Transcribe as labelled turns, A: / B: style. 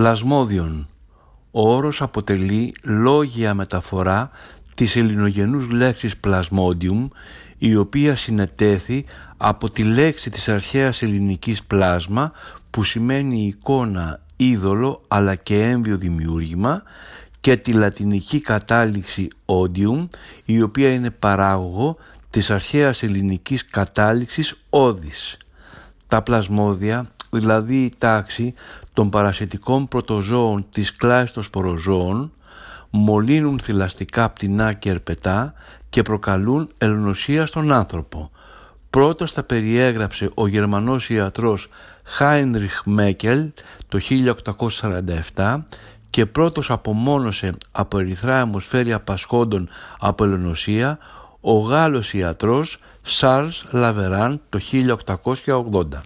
A: Πλασμόδιον. Ο όρος αποτελεί λόγια μεταφορά της ελληνογενούς λέξης πλασμόδιουμ η οποία συνετέθη από τη λέξη της αρχαίας ελληνικής πλάσμα που σημαίνει εικόνα, είδωλο αλλά και έμβιο δημιούργημα και τη λατινική κατάληξη odium η οποία είναι παράγωγο της αρχαίας ελληνικής κατάληξης όδης. Τα πλασμόδια, δηλαδή η τάξη των παρασιτικών πρωτοζώων της κλάσης των σποροζώων, μολύνουν θηλαστικά πτηνά και ερπετά και προκαλούν ελονοσία στον άνθρωπο. Πρώτος τα περιέγραψε ο Γερμανός ιατρός Χάινριχ Μέκελ το 1847 και πρώτος απομόνωσε από ερυθρά αιμοσφαίρια πασχόντων από ελονοσία ο Γάλλος ιατρός Σάρλς Λαβεράν το 1880.